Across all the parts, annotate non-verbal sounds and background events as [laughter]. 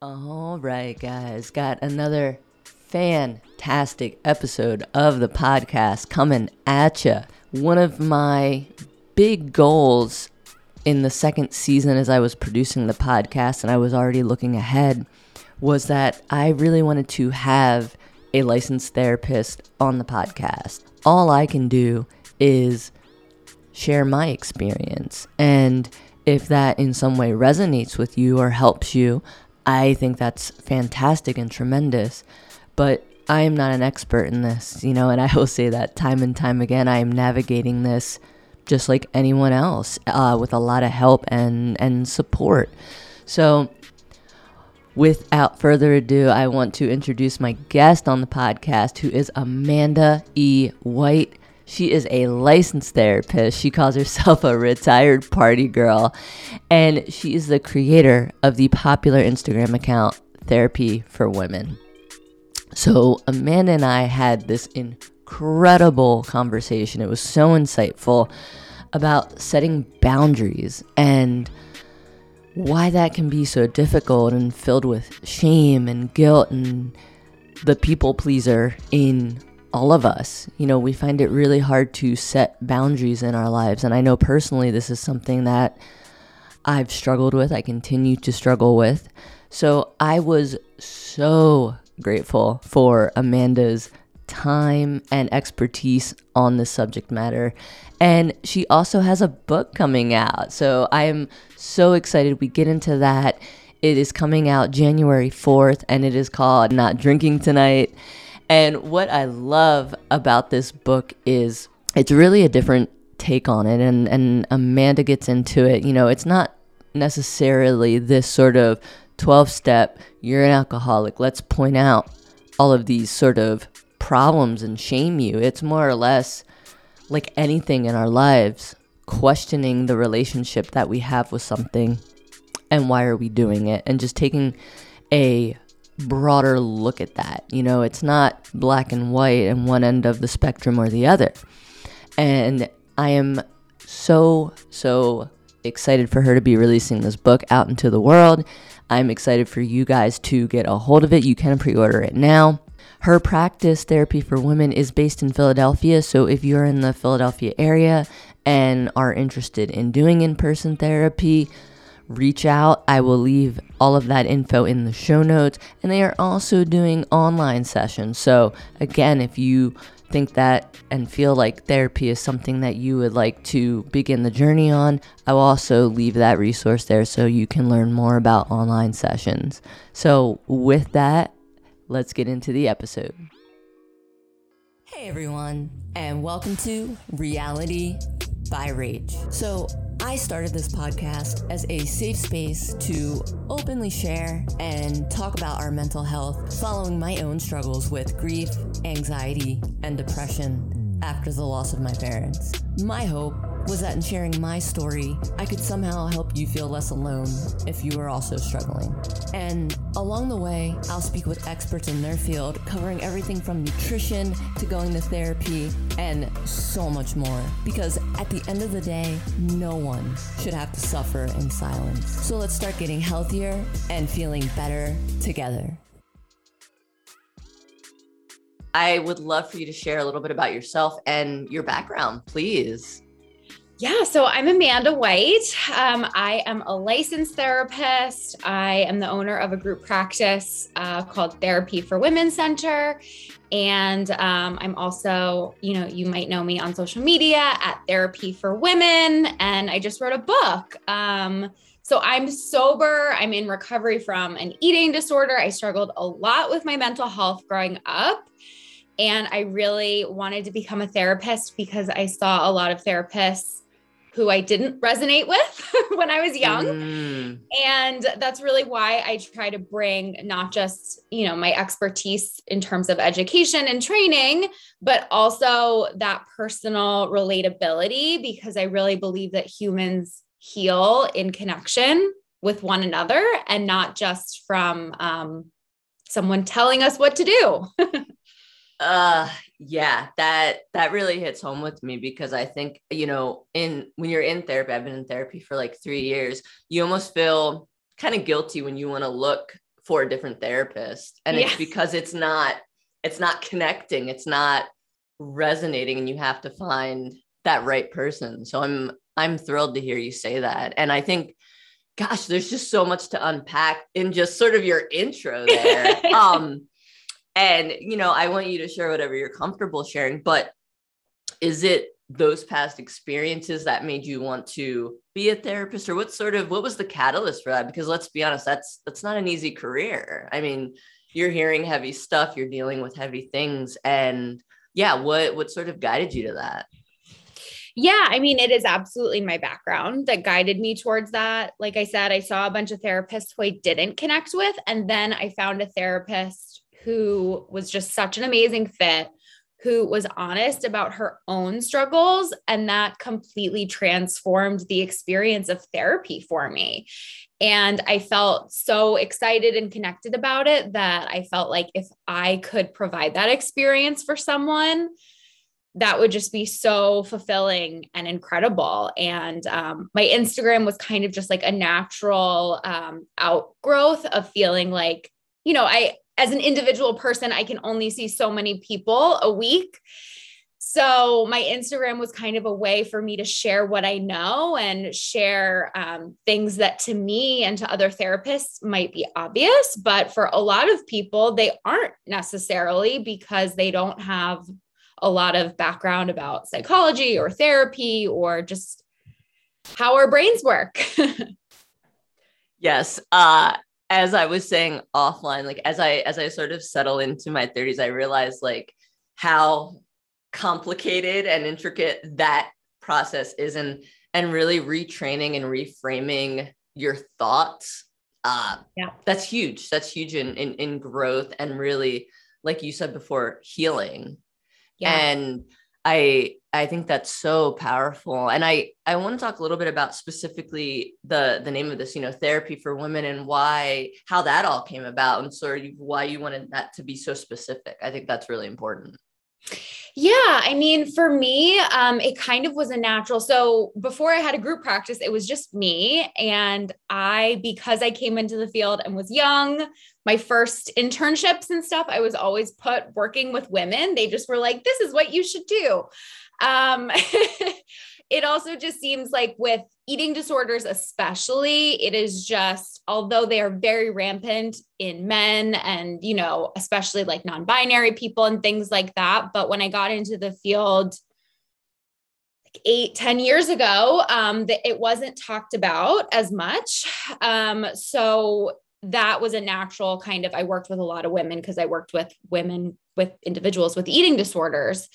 All right, guys, got another fantastic episode of the podcast coming at you. One of my big goals in the second season, as I was producing the podcast and I was already looking ahead, was that I really wanted to have a licensed therapist on the podcast. All I can do is share my experience. And if that in some way resonates with you or helps you, I think that's fantastic and tremendous. But I am not an expert in this, you know, and I will say that time and time again. I am navigating this just like anyone else uh, with a lot of help and, and support. So, without further ado, I want to introduce my guest on the podcast, who is Amanda E. White. She is a licensed therapist. She calls herself a retired party girl. And she is the creator of the popular Instagram account Therapy for Women. So, Amanda and I had this incredible conversation. It was so insightful about setting boundaries and why that can be so difficult and filled with shame and guilt and the people pleaser in all of us. You know, we find it really hard to set boundaries in our lives. And I know personally, this is something that I've struggled with, I continue to struggle with. So I was so grateful for Amanda's time and expertise on this subject matter. And she also has a book coming out. So I am so excited. We get into that. It is coming out January 4th, and it is called Not Drinking Tonight. And what I love about this book is it's really a different take on it. And, and Amanda gets into it. You know, it's not necessarily this sort of 12 step, you're an alcoholic. Let's point out all of these sort of problems and shame you. It's more or less like anything in our lives, questioning the relationship that we have with something and why are we doing it, and just taking a broader look at that. You know, it's not black and white and one end of the spectrum or the other. And I am so, so excited for her to be releasing this book out into the world. I'm excited for you guys to get a hold of it. You can pre order it now. Her practice, Therapy for Women, is based in Philadelphia. So if you're in the Philadelphia area and are interested in doing in person therapy, reach out. I will leave all of that info in the show notes. And they are also doing online sessions. So, again, if you think that and feel like therapy is something that you would like to begin the journey on, I will also leave that resource there so you can learn more about online sessions. So, with that, let's get into the episode. Hey everyone, and welcome to Reality by Rage. So, I started this podcast as a safe space to openly share and talk about our mental health following my own struggles with grief, anxiety, and depression after the loss of my parents. My hope was that in sharing my story, I could somehow help you feel less alone if you were also struggling. And along the way, I'll speak with experts in their field, covering everything from nutrition to going to therapy and so much more. Because at the end of the day, no one should have to suffer in silence. So let's start getting healthier and feeling better together. I would love for you to share a little bit about yourself and your background, please. Yeah, so I'm Amanda White. Um, I am a licensed therapist. I am the owner of a group practice uh, called Therapy for Women Center. And um, I'm also, you know, you might know me on social media at Therapy for Women. And I just wrote a book. Um, so I'm sober. I'm in recovery from an eating disorder. I struggled a lot with my mental health growing up. And I really wanted to become a therapist because I saw a lot of therapists who I didn't resonate with [laughs] when I was young. Mm. And that's really why I try to bring not just, you know, my expertise in terms of education and training, but also that personal relatability because I really believe that humans heal in connection with one another and not just from um, someone telling us what to do. [laughs] uh yeah that that really hits home with me because i think you know in when you're in therapy i've been in therapy for like three years you almost feel kind of guilty when you want to look for a different therapist. And it's because it's not it's not connecting it's not resonating and you have to find that right person. So i'm i'm thrilled to hear you say that. And i think gosh there's just so much to unpack in just sort of your intro there. [laughs] Um and you know i want you to share whatever you're comfortable sharing but is it those past experiences that made you want to be a therapist or what sort of what was the catalyst for that because let's be honest that's that's not an easy career i mean you're hearing heavy stuff you're dealing with heavy things and yeah what what sort of guided you to that yeah, I mean, it is absolutely my background that guided me towards that. Like I said, I saw a bunch of therapists who I didn't connect with. And then I found a therapist who was just such an amazing fit who was honest about her own struggles. And that completely transformed the experience of therapy for me. And I felt so excited and connected about it that I felt like if I could provide that experience for someone, that would just be so fulfilling and incredible. And um, my Instagram was kind of just like a natural um, outgrowth of feeling like, you know, I, as an individual person, I can only see so many people a week. So my Instagram was kind of a way for me to share what I know and share um, things that to me and to other therapists might be obvious, but for a lot of people, they aren't necessarily because they don't have a lot of background about psychology or therapy or just how our brains work. [laughs] yes. Uh, as I was saying offline, like as I as I sort of settle into my 30s, I realized like how complicated and intricate that process is and and really retraining and reframing your thoughts. Uh yeah, that's huge. That's huge in, in in growth and really, like you said before, healing. Yeah. And I I think that's so powerful. And I I want to talk a little bit about specifically the the name of this, you know, therapy for women and why how that all came about and sort of why you wanted that to be so specific. I think that's really important. Yeah, I mean, for me, um, it kind of was a natural. So before I had a group practice, it was just me. And I, because I came into the field and was young, my first internships and stuff, I was always put working with women. They just were like, this is what you should do. Um, [laughs] it also just seems like with eating disorders, especially, it is just, although they are very rampant in men and, you know, especially like non binary people and things like that. But when I got into the field, like eight, ten years ago, um, that it wasn't talked about as much. Um, so that was a natural kind of, I worked with a lot of women because I worked with women with individuals with eating disorders.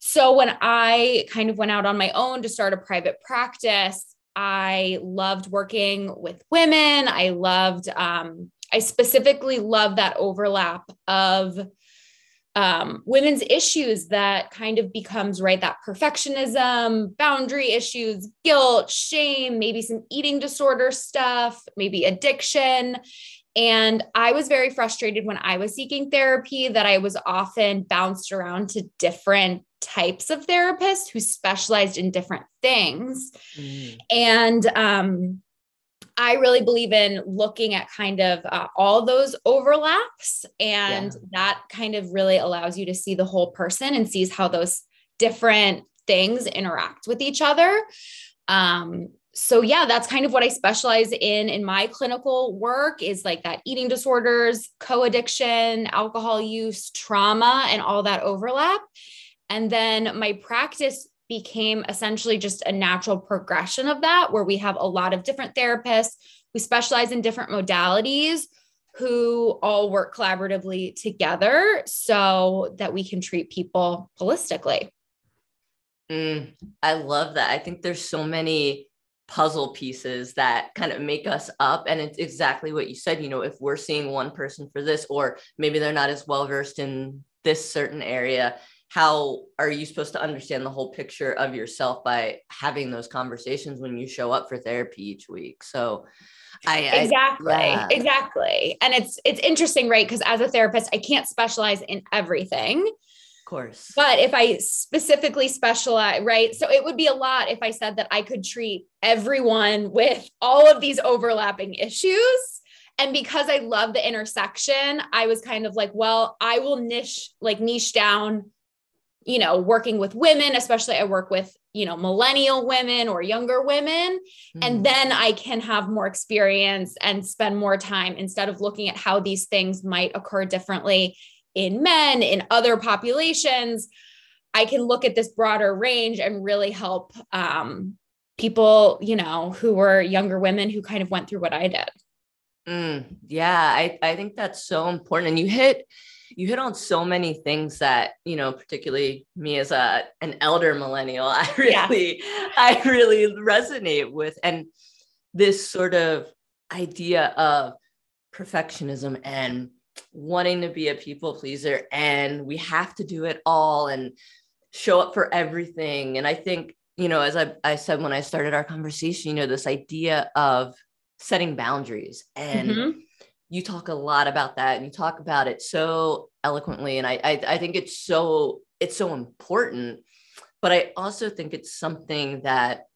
So when I kind of went out on my own to start a private practice, I loved working with women. I loved, um, I specifically love that overlap of um, women's issues that kind of becomes right that perfectionism, boundary issues, guilt, shame, maybe some eating disorder stuff, maybe addiction. And I was very frustrated when I was seeking therapy that I was often bounced around to different types of therapists who specialized in different things. Mm. And um, I really believe in looking at kind of uh, all those overlaps. And yeah. that kind of really allows you to see the whole person and sees how those different things interact with each other. Um, so yeah that's kind of what i specialize in in my clinical work is like that eating disorders co-addiction alcohol use trauma and all that overlap and then my practice became essentially just a natural progression of that where we have a lot of different therapists who specialize in different modalities who all work collaboratively together so that we can treat people holistically. Mm, i love that. I think there's so many puzzle pieces that kind of make us up and it's exactly what you said you know if we're seeing one person for this or maybe they're not as well versed in this certain area how are you supposed to understand the whole picture of yourself by having those conversations when you show up for therapy each week so I, exactly I, yeah. exactly and it's it's interesting right because as a therapist i can't specialize in everything of course. But if I specifically specialize, right? So it would be a lot if I said that I could treat everyone with all of these overlapping issues. And because I love the intersection, I was kind of like, well, I will niche, like niche down, you know, working with women, especially I work with, you know, millennial women or younger women. Mm. And then I can have more experience and spend more time instead of looking at how these things might occur differently in men, in other populations. I can look at this broader range and really help um, people, you know, who were younger women who kind of went through what I did. Mm, yeah, I, I think that's so important. And you hit you hit on so many things that, you know, particularly me as a an elder millennial, [laughs] I really, yeah. I really resonate with. And this sort of idea of perfectionism and wanting to be a people pleaser and we have to do it all and show up for everything. And I think, you know, as I, I said when I started our conversation, you know, this idea of setting boundaries and mm-hmm. You talk a lot about that and you talk about it so eloquently. And I, I, I think it's so, it's so important, but I also think it's something that,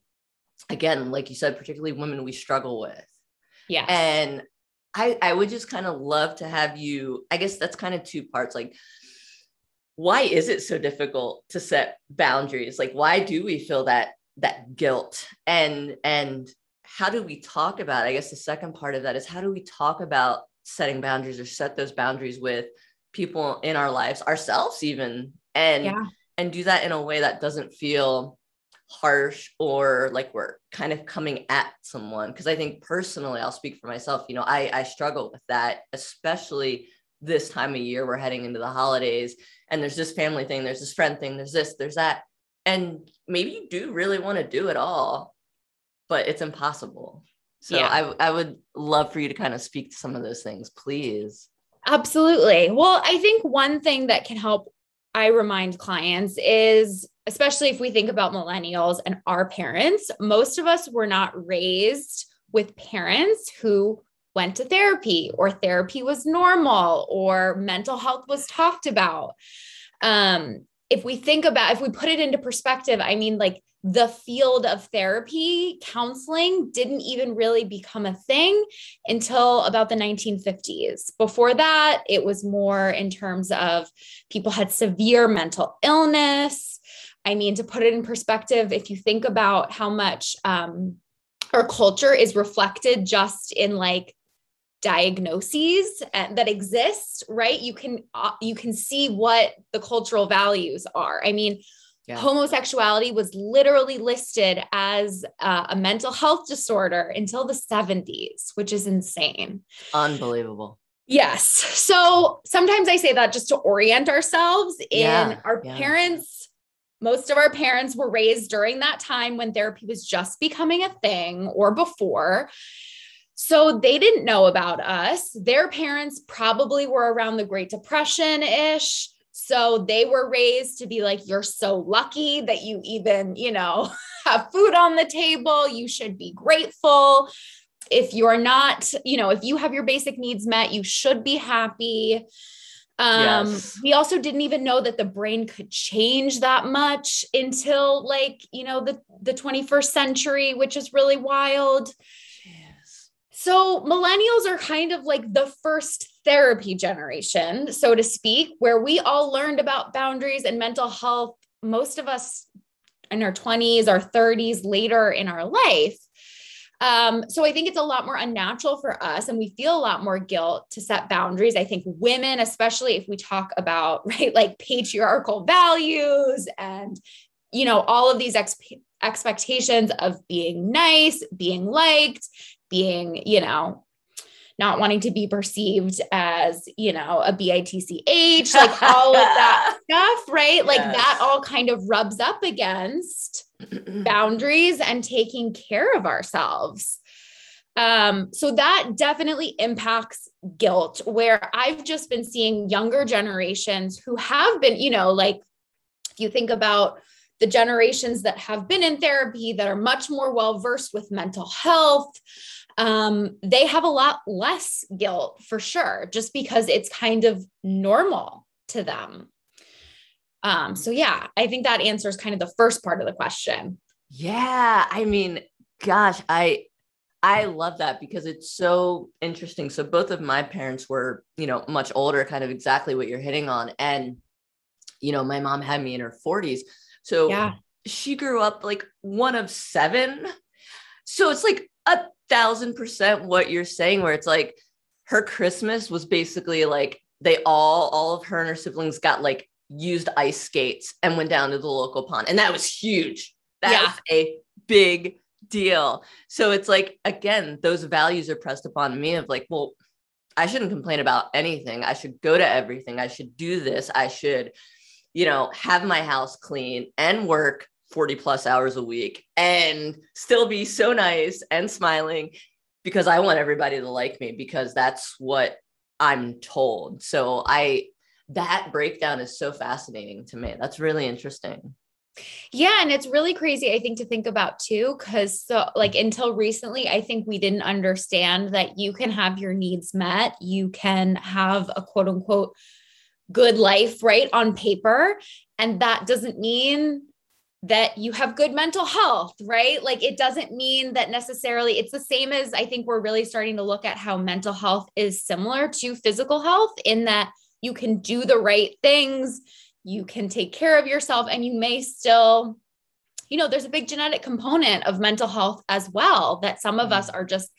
again, like you said, particularly women we struggle with. Yeah. And I, I would just kind of love to have you, I guess that's kind of two parts. Like, why is it so difficult to set boundaries? Like, why do we feel that that guilt? And and how do we talk about? It? I guess the second part of that is how do we talk about setting boundaries or set those boundaries with people in our lives, ourselves even, and yeah. and do that in a way that doesn't feel harsh or like we're kind of coming at someone because i think personally i'll speak for myself you know i i struggle with that especially this time of year we're heading into the holidays and there's this family thing there's this friend thing there's this there's that and maybe you do really want to do it all but it's impossible so yeah. I, I would love for you to kind of speak to some of those things please absolutely well i think one thing that can help i remind clients is especially if we think about millennials and our parents, most of us were not raised with parents who went to therapy or therapy was normal or mental health was talked about. Um, if we think about, if we put it into perspective, I mean, like the field of therapy, counseling didn't even really become a thing until about the 1950s. Before that, it was more in terms of people had severe mental illness I mean, to put it in perspective, if you think about how much um, our culture is reflected just in like diagnoses uh, that exist, right? You can uh, you can see what the cultural values are. I mean, yeah. homosexuality was literally listed as uh, a mental health disorder until the 70s, which is insane. Unbelievable. Yes. So sometimes I say that just to orient ourselves in yeah, our yeah. parents most of our parents were raised during that time when therapy was just becoming a thing or before. So they didn't know about us. Their parents probably were around the Great Depression ish. So they were raised to be like, you're so lucky that you even, you know, [laughs] have food on the table. You should be grateful. If you're not, you know, if you have your basic needs met, you should be happy. Um, yes. we also didn't even know that the brain could change that much until like, you know, the, the 21st century, which is really wild. So millennials are kind of like the first therapy generation, so to speak, where we all learned about boundaries and mental health. Most of us in our 20s, our 30s, later in our life. Um, so I think it's a lot more unnatural for us, and we feel a lot more guilt to set boundaries. I think women, especially if we talk about [laughs] right, like patriarchal values and you know all of these ex- expectations of being nice, being liked, being you know not wanting to be perceived as, you know, a BITCH, like all of that [laughs] stuff, right? Like yes. that all kind of rubs up against [clears throat] boundaries and taking care of ourselves. Um, so that definitely impacts guilt, where I've just been seeing younger generations who have been, you know, like if you think about the generations that have been in therapy that are much more well versed with mental health, um, they have a lot less guilt for sure, just because it's kind of normal to them. Um, so yeah, I think that answers kind of the first part of the question. Yeah, I mean, gosh, I I love that because it's so interesting. So both of my parents were, you know, much older, kind of exactly what you're hitting on. And, you know, my mom had me in her 40s. So yeah. she grew up like one of seven. So it's like a thousand percent what you're saying, where it's like her Christmas was basically like they all, all of her and her siblings got like used ice skates and went down to the local pond. And that was huge. That yeah. was a big deal. So it's like, again, those values are pressed upon me of like, well, I shouldn't complain about anything. I should go to everything. I should do this. I should, you know, have my house clean and work 40 plus hours a week and still be so nice and smiling because I want everybody to like me because that's what I'm told. So I, that breakdown is so fascinating to me. That's really interesting. Yeah, and it's really crazy, I think, to think about too, because so like until recently, I think we didn't understand that you can have your needs met, you can have a quote unquote good life, right, on paper. And that doesn't mean that you have good mental health, right? Like it doesn't mean that necessarily it's the same as I think we're really starting to look at how mental health is similar to physical health in that you can do the right things you can take care of yourself and you may still you know there's a big genetic component of mental health as well that some of us mm-hmm. are just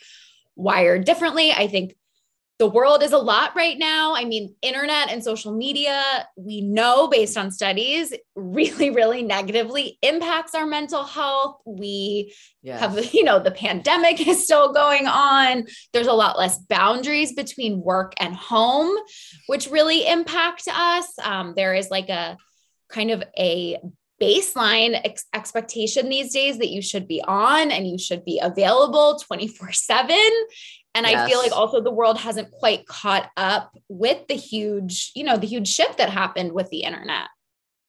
wired differently i think the world is a lot right now. I mean, internet and social media, we know based on studies, [laughs] really, really negatively impacts our mental health. We yes. have, [laughs] you know, the pandemic is still going on. There's a lot less boundaries between work and home, which really impact us. Um, there is like a kind of a baseline ex- expectation these days that you should be on and you should be available 24 7 and yes. I feel like also the world hasn't quite caught up with the huge, you know, the huge shift that happened with the internet.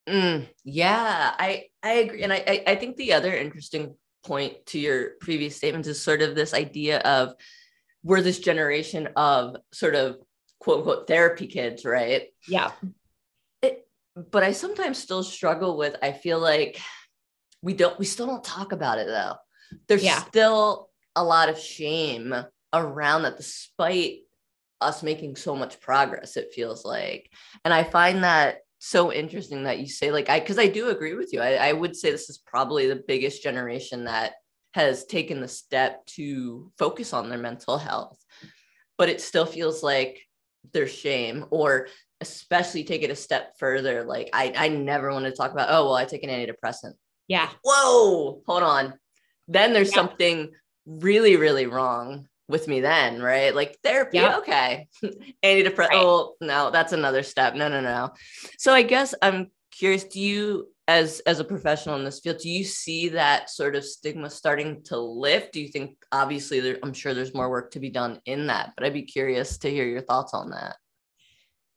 Mm, yeah, I I agree, and I I think the other interesting point to your previous statements is sort of this idea of we're this generation of sort of quote unquote therapy kids, right? Yeah. It, but I sometimes still struggle with. I feel like we don't we still don't talk about it though. There's yeah. still a lot of shame around that despite us making so much progress it feels like. And i find that so interesting that you say like i because i do agree with you. I, I would say this is probably the biggest generation that has taken the step to focus on their mental health but it still feels like there's shame or especially take it a step further like i i never want to talk about oh well i take an antidepressant. Yeah. Whoa hold on. Then there's yeah. something really really wrong with me then, right? Like therapy, yep. okay. [laughs] Antidepressant. Right. Oh no, that's another step. No, no, no. So I guess I'm curious. Do you, as as a professional in this field, do you see that sort of stigma starting to lift? Do you think, obviously, there, I'm sure there's more work to be done in that, but I'd be curious to hear your thoughts on that.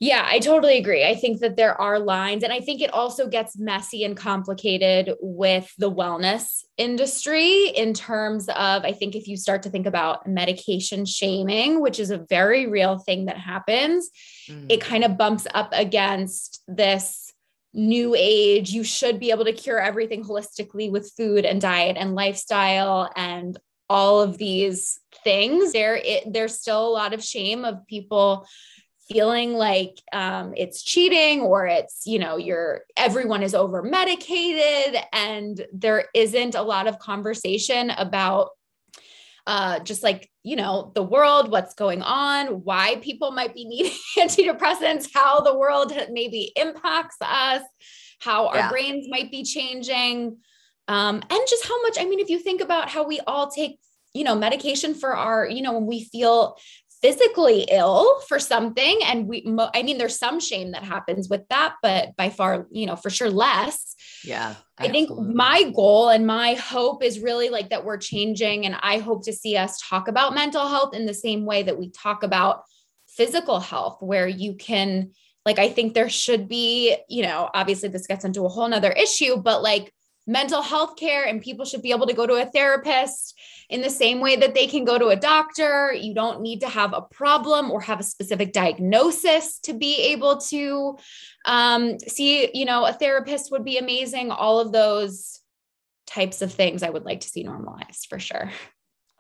Yeah, I totally agree. I think that there are lines, and I think it also gets messy and complicated with the wellness industry in terms of, I think if you start to think about medication shaming, which is a very real thing that happens, mm. it kind of bumps up against this new age. You should be able to cure everything holistically with food and diet and lifestyle and all of these things. There, it, there's still a lot of shame of people feeling like um, it's cheating or it's you know you're everyone is over medicated and there isn't a lot of conversation about uh, just like you know the world what's going on why people might be [laughs] needing antidepressants how the world maybe impacts us how our yeah. brains might be changing um, and just how much i mean if you think about how we all take you know medication for our you know when we feel physically ill for something and we i mean there's some shame that happens with that but by far you know for sure less yeah absolutely. i think my goal and my hope is really like that we're changing and i hope to see us talk about mental health in the same way that we talk about physical health where you can like i think there should be you know obviously this gets into a whole nother issue but like mental health care and people should be able to go to a therapist in the same way that they can go to a doctor. You don't need to have a problem or have a specific diagnosis to be able to um, see, you know, a therapist would be amazing. All of those types of things I would like to see normalized for sure.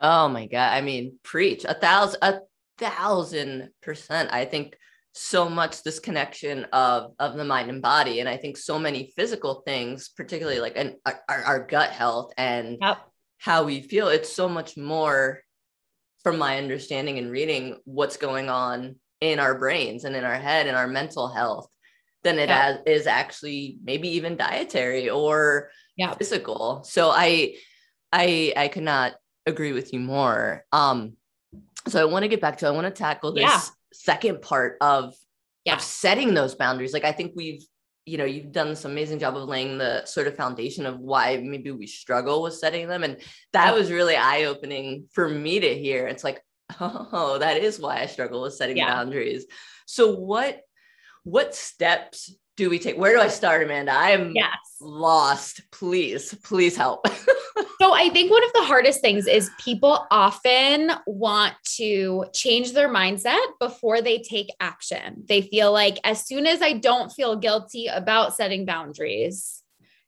Oh my God. I mean, preach a thousand, a thousand percent. I think so much this connection of of the mind and body and i think so many physical things particularly like an, our, our gut health and yep. How we feel it's so much more from my understanding and reading what's going on in our brains and in our head and our mental health than it yep. as, is actually maybe even dietary or yep. physical so i i i could not agree with you more um so i want to get back to i want to tackle this yeah second part of, yeah. of setting those boundaries. Like I think we've, you know, you've done this amazing job of laying the sort of foundation of why maybe we struggle with setting them. And that was really eye opening for me to hear. It's like, [laughs] oh, that is why I struggle with setting yeah. boundaries. So what what steps do we take? Where do I start, Amanda? I am yes. lost. Please, please help. [laughs] so I think one of the hardest things is people often want to change their mindset before they take action. They feel like as soon as I don't feel guilty about setting boundaries,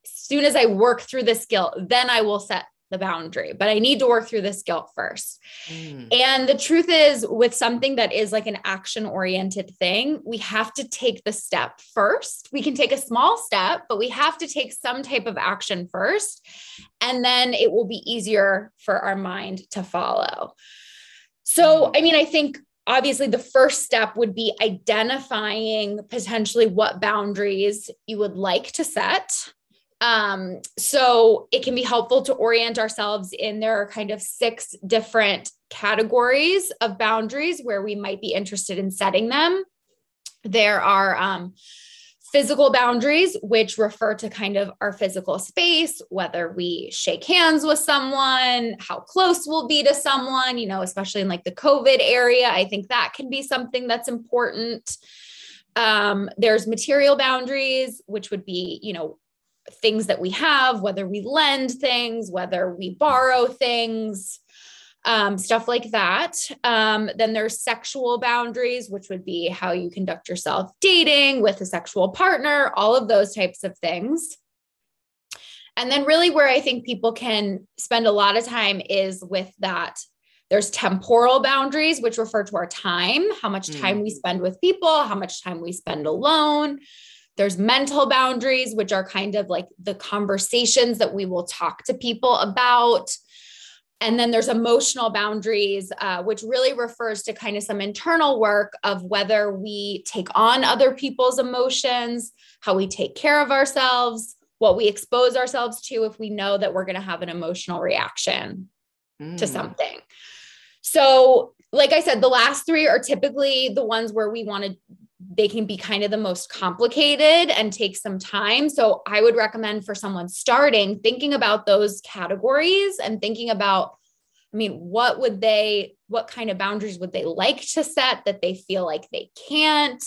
as soon as I work through this guilt, then I will set the boundary, but I need to work through this guilt first. Mm. And the truth is, with something that is like an action oriented thing, we have to take the step first. We can take a small step, but we have to take some type of action first. And then it will be easier for our mind to follow. So, mm. I mean, I think obviously the first step would be identifying potentially what boundaries you would like to set um, so it can be helpful to orient ourselves in there are kind of six different categories of boundaries where we might be interested in setting them. There are um, physical boundaries, which refer to kind of our physical space, whether we shake hands with someone, how close we'll be to someone, you know, especially in like the COVID area. I think that can be something that's important. Um, there's material boundaries, which would be, you know, things that we have, whether we lend things, whether we borrow things, um, stuff like that. Um, then there's sexual boundaries, which would be how you conduct yourself dating with a sexual partner, all of those types of things. And then, really, where I think people can spend a lot of time is with that. There's temporal boundaries, which refer to our time, how much time mm. we spend with people, how much time we spend alone. There's mental boundaries, which are kind of like the conversations that we will talk to people about. And then there's emotional boundaries, uh, which really refers to kind of some internal work of whether we take on other people's emotions, how we take care of ourselves, what we expose ourselves to if we know that we're going to have an emotional reaction mm. to something. So, like I said, the last three are typically the ones where we want to they can be kind of the most complicated and take some time. So I would recommend for someone starting thinking about those categories and thinking about I mean, what would they what kind of boundaries would they like to set that they feel like they can't?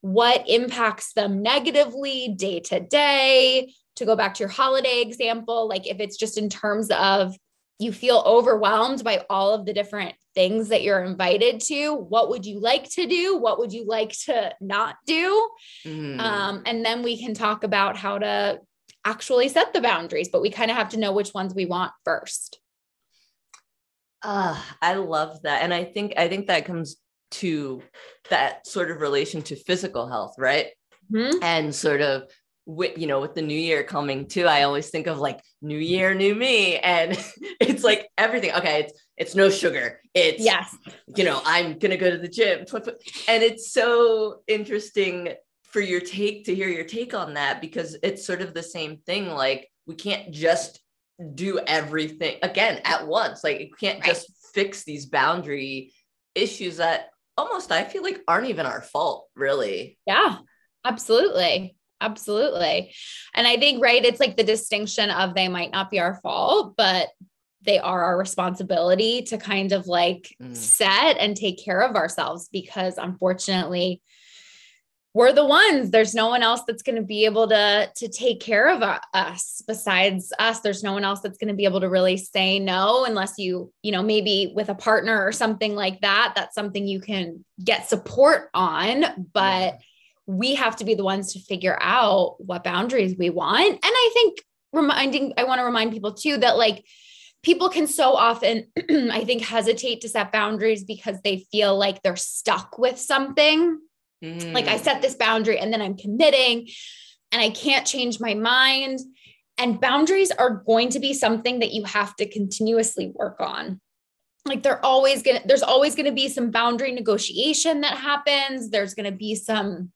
What impacts them negatively day to day? To go back to your holiday example, like if it's just in terms of you feel overwhelmed by all of the different things that you're invited to what would you like to do? What would you like to not do? Mm. um, and then we can talk about how to actually set the boundaries but we kind of have to know which ones we want first. Uh, i love that. And i think i think that comes to that sort of relation to physical health right? Mm-hmm. and sort of with you know with the new year coming too i always think of like new year new me and [laughs] it's like everything okay it's it's no sugar it's yes. you know i'm gonna go to the gym and it's so interesting for your take to hear your take on that because it's sort of the same thing like we can't just do everything again at once like you can't right. just fix these boundary issues that almost i feel like aren't even our fault really. Yeah absolutely Absolutely. And I think, right, it's like the distinction of they might not be our fault, but they are our responsibility to kind of like mm. set and take care of ourselves because unfortunately, we're the ones there's no one else that's going to be able to to take care of us besides us there's no one else that's going to be able to really say no unless you you know maybe with a partner or something like that that's something you can get support on but we have to be the ones to figure out what boundaries we want. And I think reminding, I want to remind people too that like people can so often, [clears throat] I think, hesitate to set boundaries because they feel like they're stuck with something. Mm. Like I set this boundary and then I'm committing and I can't change my mind. And boundaries are going to be something that you have to continuously work on. Like they're always going to, there's always going to be some boundary negotiation that happens. There's going to be some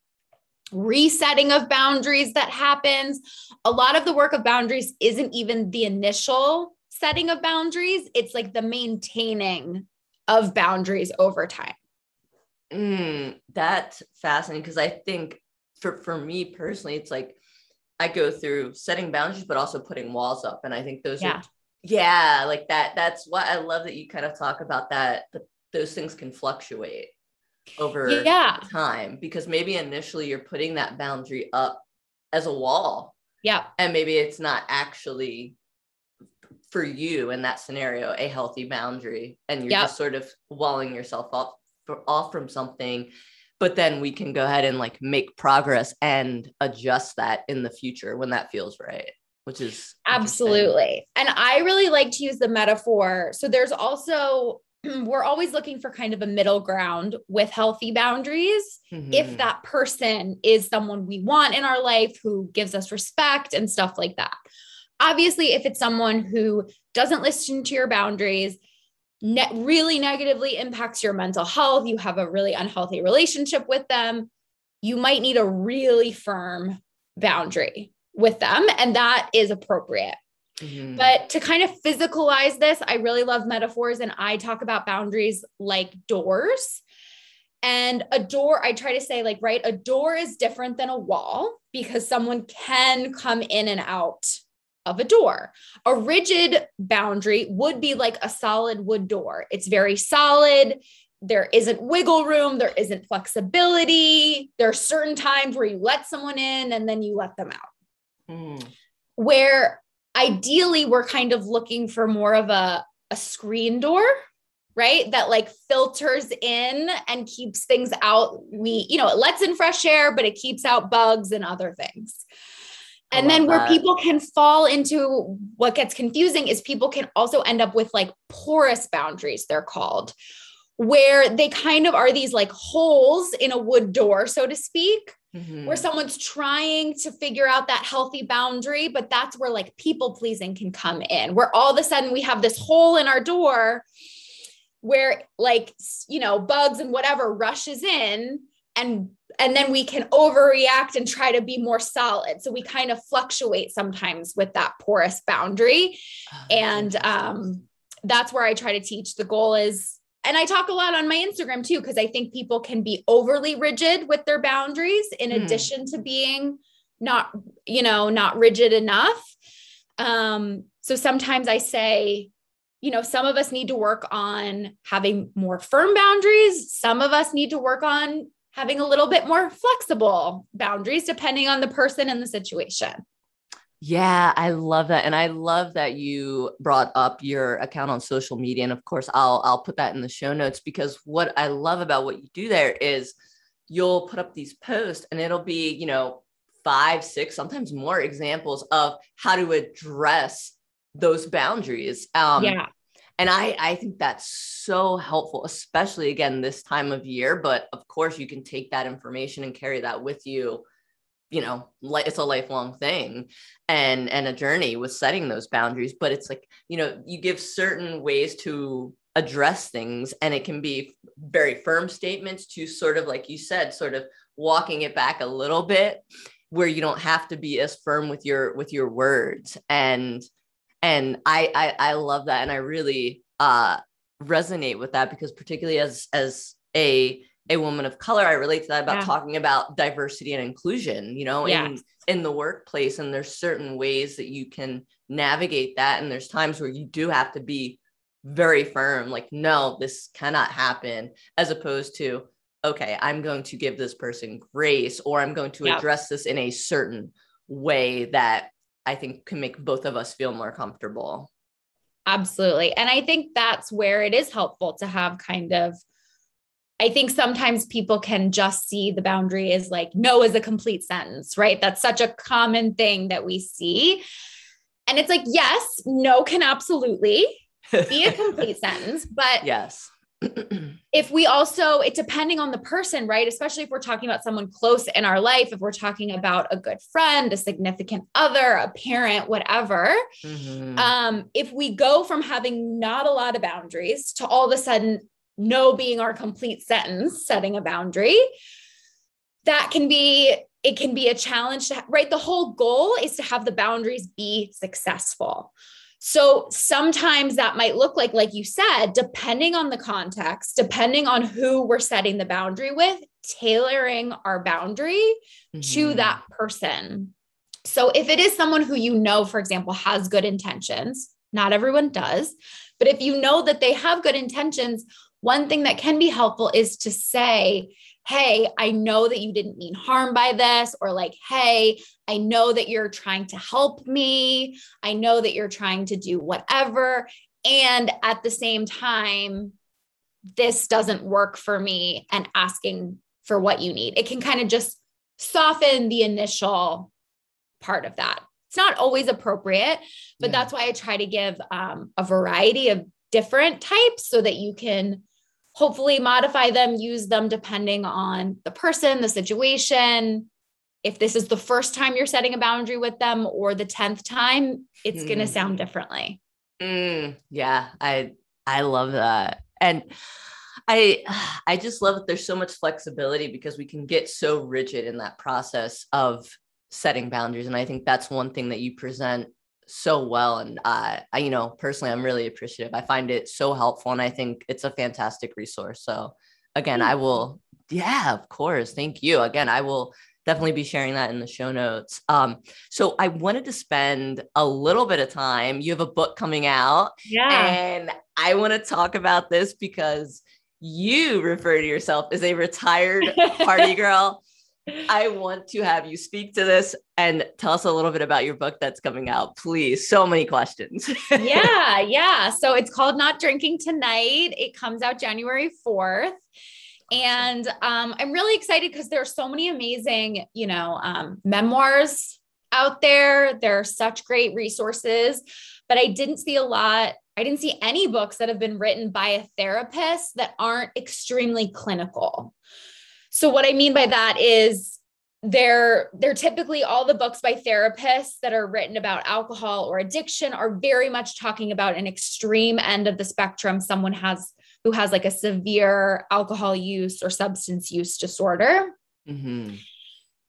resetting of boundaries that happens. A lot of the work of boundaries isn't even the initial setting of boundaries, it's like the maintaining of boundaries over time. Mm, that's fascinating because I think for for me personally, it's like I go through setting boundaries, but also putting walls up, and I think those yeah. are yeah, like that. That's what I love that you kind of talk about that. That those things can fluctuate over yeah. time because maybe initially you're putting that boundary up as a wall. Yeah. And maybe it's not actually for you in that scenario a healthy boundary and you're yep. just sort of walling yourself off off from something but then we can go ahead and like make progress and adjust that in the future when that feels right which is absolutely and i really like to use the metaphor so there's also [clears throat] we're always looking for kind of a middle ground with healthy boundaries mm-hmm. if that person is someone we want in our life who gives us respect and stuff like that Obviously, if it's someone who doesn't listen to your boundaries, ne- really negatively impacts your mental health, you have a really unhealthy relationship with them, you might need a really firm boundary with them. And that is appropriate. Mm-hmm. But to kind of physicalize this, I really love metaphors and I talk about boundaries like doors. And a door, I try to say, like, right, a door is different than a wall because someone can come in and out of a door. A rigid boundary would be like a solid wood door. It's very solid. There isn't wiggle room. There isn't flexibility. There are certain times where you let someone in and then you let them out. Mm. Where ideally we're kind of looking for more of a, a screen door right? That like filters in and keeps things out. We you know it lets in fresh air but it keeps out bugs and other things. And then where that. people can fall into what gets confusing is people can also end up with like porous boundaries, they're called, where they kind of are these like holes in a wood door, so to speak, mm-hmm. where someone's trying to figure out that healthy boundary. But that's where like people pleasing can come in, where all of a sudden we have this hole in our door where like, you know, bugs and whatever rushes in and and then we can overreact and try to be more solid so we kind of fluctuate sometimes with that porous boundary oh, and um, that's where i try to teach the goal is and i talk a lot on my instagram too because i think people can be overly rigid with their boundaries in mm. addition to being not you know not rigid enough um, so sometimes i say you know, some of us need to work on having more firm boundaries. Some of us need to work on having a little bit more flexible boundaries depending on the person and the situation. Yeah, I love that. And I love that you brought up your account on social media. And of course, I'll I'll put that in the show notes because what I love about what you do there is you'll put up these posts and it'll be, you know, five, six, sometimes more examples of how to address those boundaries. Um, yeah and I, I think that's so helpful, especially again this time of year. But of course, you can take that information and carry that with you. You know, it's a lifelong thing and and a journey with setting those boundaries. But it's like, you know, you give certain ways to address things and it can be very firm statements to sort of like you said sort of walking it back a little bit where you don't have to be as firm with your with your words and and I, I i love that and i really uh resonate with that because particularly as as a a woman of color i relate to that about yeah. talking about diversity and inclusion you know yeah. in in the workplace and there's certain ways that you can navigate that and there's times where you do have to be very firm like no this cannot happen as opposed to okay i'm going to give this person grace or i'm going to address this in a certain way that I think can make both of us feel more comfortable. Absolutely. And I think that's where it is helpful to have kind of I think sometimes people can just see the boundary as like no is a complete sentence, right? That's such a common thing that we see. And it's like, yes, no can absolutely be a complete [laughs] sentence, but yes. [clears throat] if we also, it depending on the person, right? Especially if we're talking about someone close in our life, if we're talking about a good friend, a significant other, a parent, whatever. Mm-hmm. Um, if we go from having not a lot of boundaries to all of a sudden no being our complete sentence, setting a boundary, that can be it can be a challenge to, right the whole goal is to have the boundaries be successful so sometimes that might look like, like you said, depending on the context, depending on who we're setting the boundary with, tailoring our boundary mm-hmm. to that person. So if it is someone who you know, for example, has good intentions, not everyone does, but if you know that they have good intentions, one thing that can be helpful is to say, Hey, I know that you didn't mean harm by this, or like, Hey, I know that you're trying to help me. I know that you're trying to do whatever. And at the same time, this doesn't work for me and asking for what you need. It can kind of just soften the initial part of that. It's not always appropriate, but yeah. that's why I try to give um, a variety of different types so that you can hopefully modify them, use them depending on the person, the situation, if this is the first time you're setting a boundary with them or the 10th time, it's mm. going to sound differently. Mm, yeah, I I love that. And I I just love that there's so much flexibility because we can get so rigid in that process of setting boundaries and I think that's one thing that you present so well and uh, I you know personally I'm really appreciative. I find it so helpful and I think it's a fantastic resource. So again, I will yeah, of course. Thank you. Again, I will definitely be sharing that in the show notes. Um, so I wanted to spend a little bit of time. You have a book coming out. Yeah. And I want to talk about this because you refer to yourself as a retired [laughs] party girl. I want to have you speak to this and tell us a little bit about your book that's coming out, please. So many questions. [laughs] yeah, yeah. So it's called Not Drinking Tonight. It comes out January 4th. And um, I'm really excited because there are so many amazing, you know, um, memoirs out there. There are such great resources, but I didn't see a lot. I didn't see any books that have been written by a therapist that aren't extremely clinical. So what I mean by that is they're they're typically all the books by therapists that are written about alcohol or addiction are very much talking about an extreme end of the spectrum someone has who has like a severe alcohol use or substance use disorder. Mm-hmm.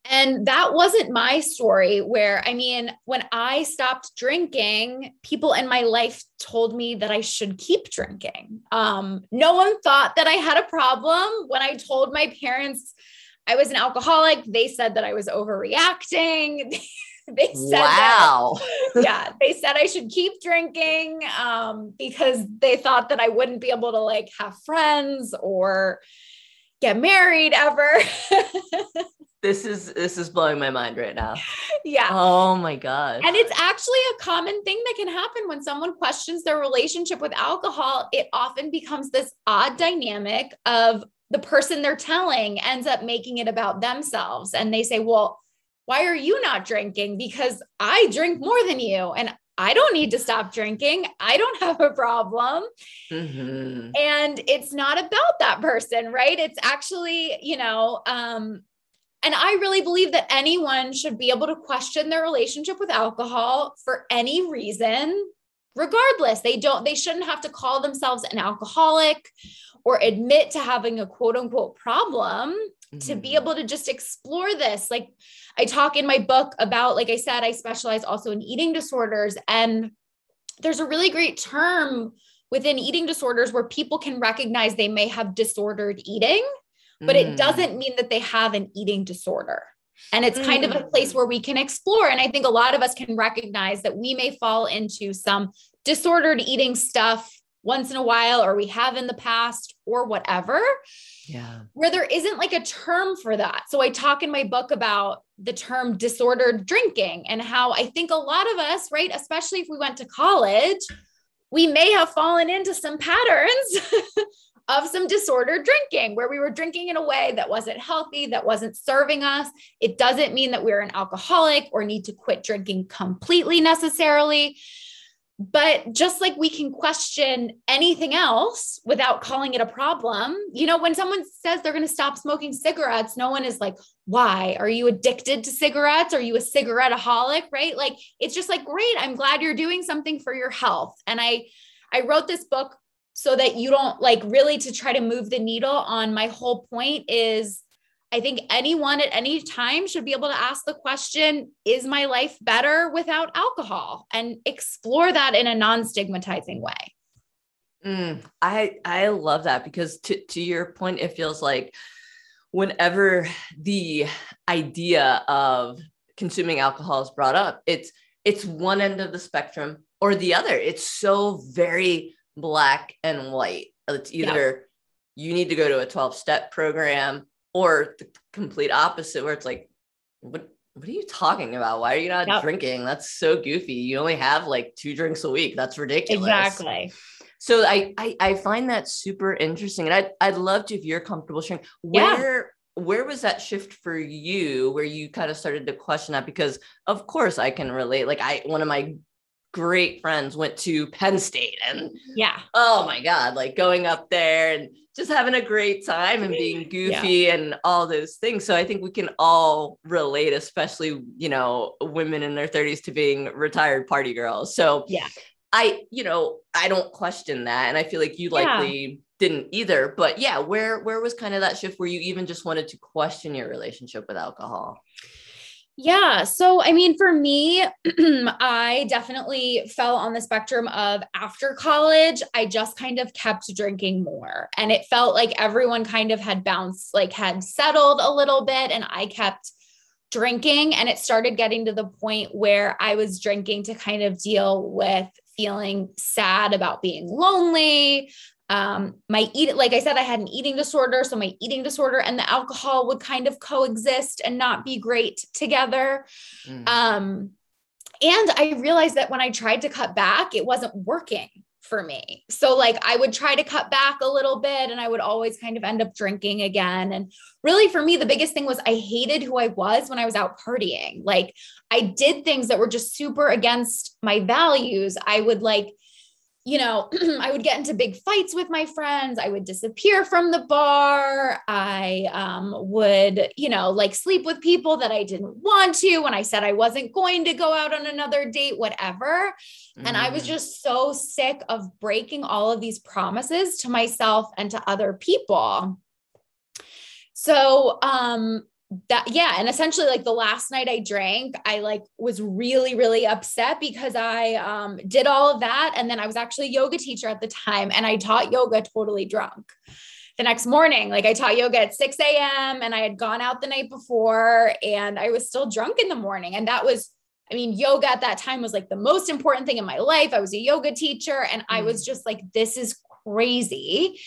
And that wasn't my story. Where, I mean, when I stopped drinking, people in my life told me that I should keep drinking. Um, no one thought that I had a problem. When I told my parents I was an alcoholic, they said that I was overreacting. [laughs] they said wow that, [laughs] yeah they said i should keep drinking um, because they thought that i wouldn't be able to like have friends or get married ever [laughs] this is this is blowing my mind right now [laughs] yeah oh my god and it's actually a common thing that can happen when someone questions their relationship with alcohol it often becomes this odd dynamic of the person they're telling ends up making it about themselves and they say well why are you not drinking? Because I drink more than you and I don't need to stop drinking. I don't [laughs] have a problem. Mm-hmm. And it's not about that person, right? It's actually, you know, um, and I really believe that anyone should be able to question their relationship with alcohol for any reason, regardless. They don't, they shouldn't have to call themselves an alcoholic or admit to having a quote unquote problem mm-hmm. to be mm-hmm. able to just explore this. Like I talk in my book about, like I said, I specialize also in eating disorders. And there's a really great term within eating disorders where people can recognize they may have disordered eating, but mm. it doesn't mean that they have an eating disorder. And it's kind mm. of a place mm. where we can explore. And I think a lot of us can recognize that we may fall into some disordered eating stuff once in a while, or we have in the past, or whatever. Yeah. Where there isn't like a term for that. So I talk in my book about the term disordered drinking and how I think a lot of us, right, especially if we went to college, we may have fallen into some patterns [laughs] of some disordered drinking where we were drinking in a way that wasn't healthy, that wasn't serving us. It doesn't mean that we're an alcoholic or need to quit drinking completely necessarily. But just like we can question anything else without calling it a problem, you know, when someone says they're going to stop smoking cigarettes, no one is like, why? Are you addicted to cigarettes? Are you a cigaretteaholic? Right? Like, it's just like, great. I'm glad you're doing something for your health. And I, I wrote this book so that you don't like really to try to move the needle on my whole point is I think anyone at any time should be able to ask the question Is my life better without alcohol? and explore that in a non stigmatizing way. Mm, I I love that because to to your point, it feels like whenever the idea of consuming alcohol is brought up, it's it's one end of the spectrum or the other. It's so very black and white. It's either yeah. you need to go to a 12 step program or the complete opposite where it's like what what are you talking about? Why are you not yep. drinking? That's so goofy. You only have like two drinks a week. That's ridiculous. Exactly. So I, I i find that super interesting and i'd, I'd love to if you're comfortable sharing. Where yeah. where was that shift for you where you kind of started to question that? Because of course i can relate. Like i one of my great friends went to Penn State and yeah. Oh my God, like going up there and just having a great time and being goofy yeah. and all those things. So I think we can all relate, especially, you know, women in their 30s to being retired party girls. So yeah. I, you know, I don't question that. And I feel like you likely yeah. didn't either. But yeah, where where was kind of that shift where you even just wanted to question your relationship with alcohol? Yeah. So, I mean, for me, [clears throat] I definitely fell on the spectrum of after college, I just kind of kept drinking more. And it felt like everyone kind of had bounced, like had settled a little bit. And I kept drinking. And it started getting to the point where I was drinking to kind of deal with feeling sad about being lonely, um, my eat like I said, I had an eating disorder. So my eating disorder and the alcohol would kind of coexist and not be great together. Mm. Um, and I realized that when I tried to cut back, it wasn't working for me. So like I would try to cut back a little bit and I would always kind of end up drinking again. And really for me the biggest thing was I hated who I was when I was out partying. Like I did things that were just super against my values. I would like you know, [clears throat] I would get into big fights with my friends. I would disappear from the bar. I um, would, you know, like sleep with people that I didn't want to when I said I wasn't going to go out on another date, whatever. Mm. And I was mm. just so sick of breaking all of these promises to myself and to other people. So, um, that yeah and essentially like the last night i drank i like was really really upset because i um did all of that and then i was actually a yoga teacher at the time and i taught yoga totally drunk the next morning like i taught yoga at 6 a.m and i had gone out the night before and i was still drunk in the morning and that was i mean yoga at that time was like the most important thing in my life i was a yoga teacher and i was mm. just like this is crazy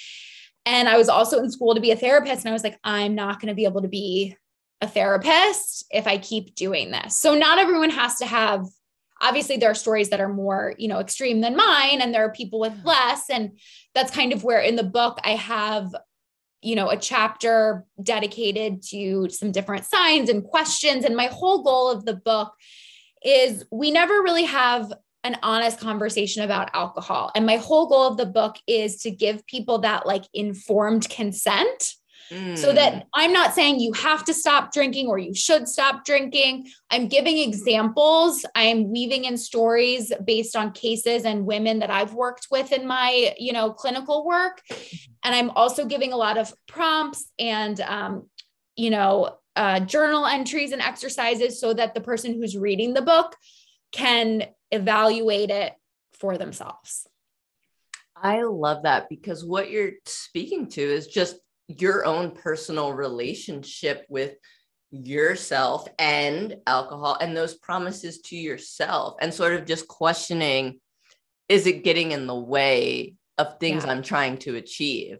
and I was also in school to be a therapist. And I was like, I'm not going to be able to be a therapist if I keep doing this. So not everyone has to have obviously there are stories that are more, you know, extreme than mine and there are people with less and that's kind of where in the book I have you know a chapter dedicated to some different signs and questions and my whole goal of the book is we never really have an honest conversation about alcohol and my whole goal of the book is to give people that like informed consent so that mm. I'm not saying you have to stop drinking or you should stop drinking. I'm giving examples. I'm weaving in stories based on cases and women that I've worked with in my, you know, clinical work. And I'm also giving a lot of prompts and, um, you know, uh, journal entries and exercises so that the person who's reading the book can evaluate it for themselves. I love that because what you're speaking to is just your own personal relationship with yourself and alcohol and those promises to yourself and sort of just questioning is it getting in the way of things yeah. I'm trying to achieve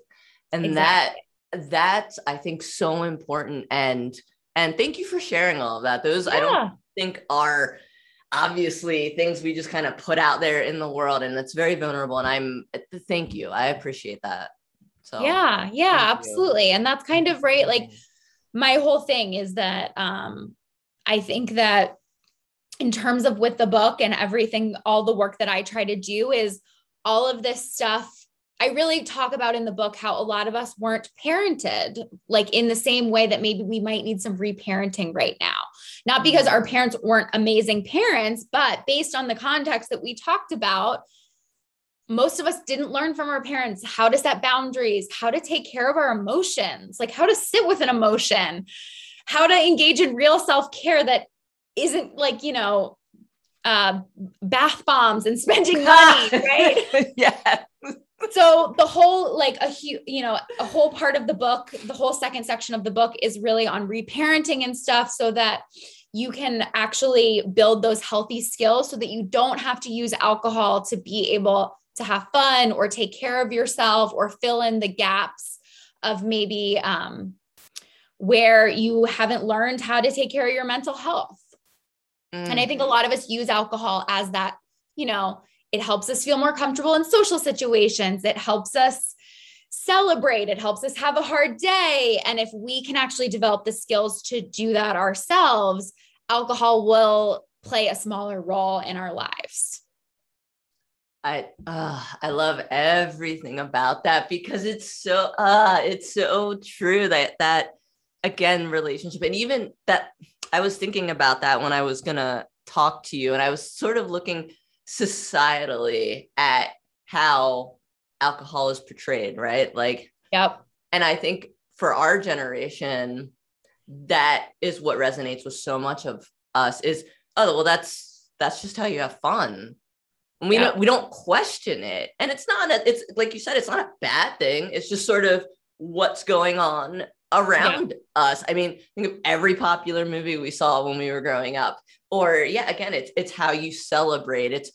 and exactly. that that's I think so important and and thank you for sharing all of that those yeah. I don't think are obviously things we just kind of put out there in the world and it's very vulnerable and I'm thank you I appreciate that So yeah, yeah, absolutely. And that's kind of right. Like my whole thing is that um I think that in terms of with the book and everything, all the work that I try to do is all of this stuff. I really talk about in the book how a lot of us weren't parented like in the same way that maybe we might need some reparenting right now. Not because our parents weren't amazing parents, but based on the context that we talked about, most of us didn't learn from our parents how to set boundaries, how to take care of our emotions, like how to sit with an emotion, how to engage in real self care that isn't like, you know, uh, bath bombs and spending [laughs] money, right? [laughs] yeah. so the whole like a you know a whole part of the book the whole second section of the book is really on reparenting and stuff so that you can actually build those healthy skills so that you don't have to use alcohol to be able to have fun or take care of yourself or fill in the gaps of maybe um, where you haven't learned how to take care of your mental health. Mm. And I think a lot of us use alcohol as that, you know, it helps us feel more comfortable in social situations. It helps us celebrate. It helps us have a hard day. And if we can actually develop the skills to do that ourselves, alcohol will play a smaller role in our lives. I uh, I love everything about that because it's so uh it's so true that that again relationship and even that I was thinking about that when I was gonna talk to you and I was sort of looking societally at how alcohol is portrayed right? Like yep. and I think for our generation that is what resonates with so much of us is oh well that's that's just how you have fun and we yeah. don't we don't question it. And it's not a, it's like you said it's not a bad thing. It's just sort of what's going on around yeah. us. I mean think of every popular movie we saw when we were growing up. Or yeah again it's it's how you celebrate. It's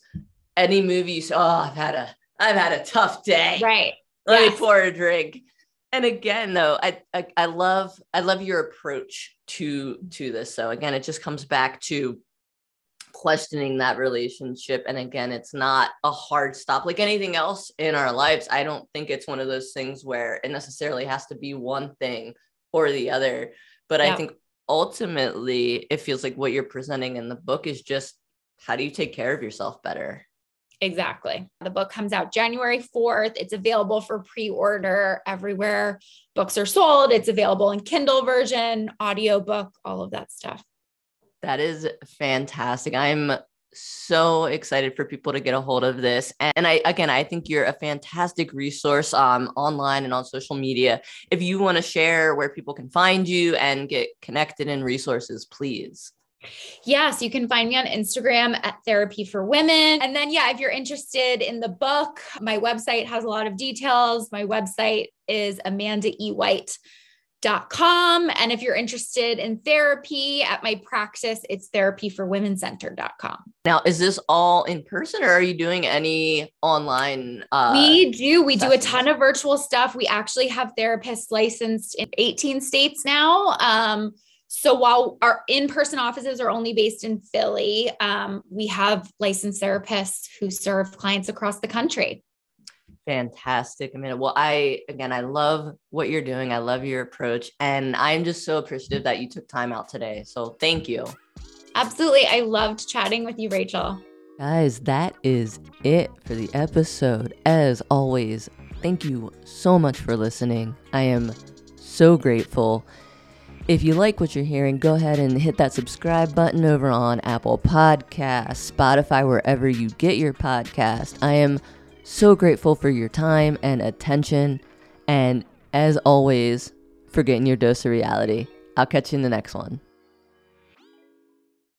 any movie you say oh i've had a i've had a tough day. Right. Let yes. me pour a drink. And again though I, I i love i love your approach to to this. So again it just comes back to questioning that relationship. And again, it's not a hard stop like anything else in our lives. I don't think it's one of those things where it necessarily has to be one thing or the other. But yeah. I think ultimately, it feels like what you're presenting in the book is just how do you take care of yourself better? Exactly. The book comes out January 4th. It's available for pre order everywhere books are sold. It's available in Kindle version, audiobook, all of that stuff. That is fantastic. I'm so excited for people to get a hold of this. And I again, I think you're a fantastic resource um, online and on social media. If you want to share where people can find you and get connected in resources, please. Yes, you can find me on Instagram at Therapy for Women. And then, yeah, if you're interested in the book, my website has a lot of details. My website is Amanda E. White dot com. And if you're interested in therapy at my practice it's therapyforwomencenter.com now is this all in person or are you doing any online uh, we do we sessions? do a ton of virtual stuff. We actually have therapists licensed in 18 states now. Um, so while our in-person offices are only based in philly um, we have licensed therapists who serve clients across the country Fantastic, Amanda. Well, I again, I love what you're doing. I love your approach, and I'm just so appreciative that you took time out today. So, thank you. Absolutely, I loved chatting with you, Rachel. Guys, that is it for the episode. As always, thank you so much for listening. I am so grateful. If you like what you're hearing, go ahead and hit that subscribe button over on Apple Podcasts, Spotify, wherever you get your podcast. I am so grateful for your time and attention. And as always, for getting your dose of reality. I'll catch you in the next one.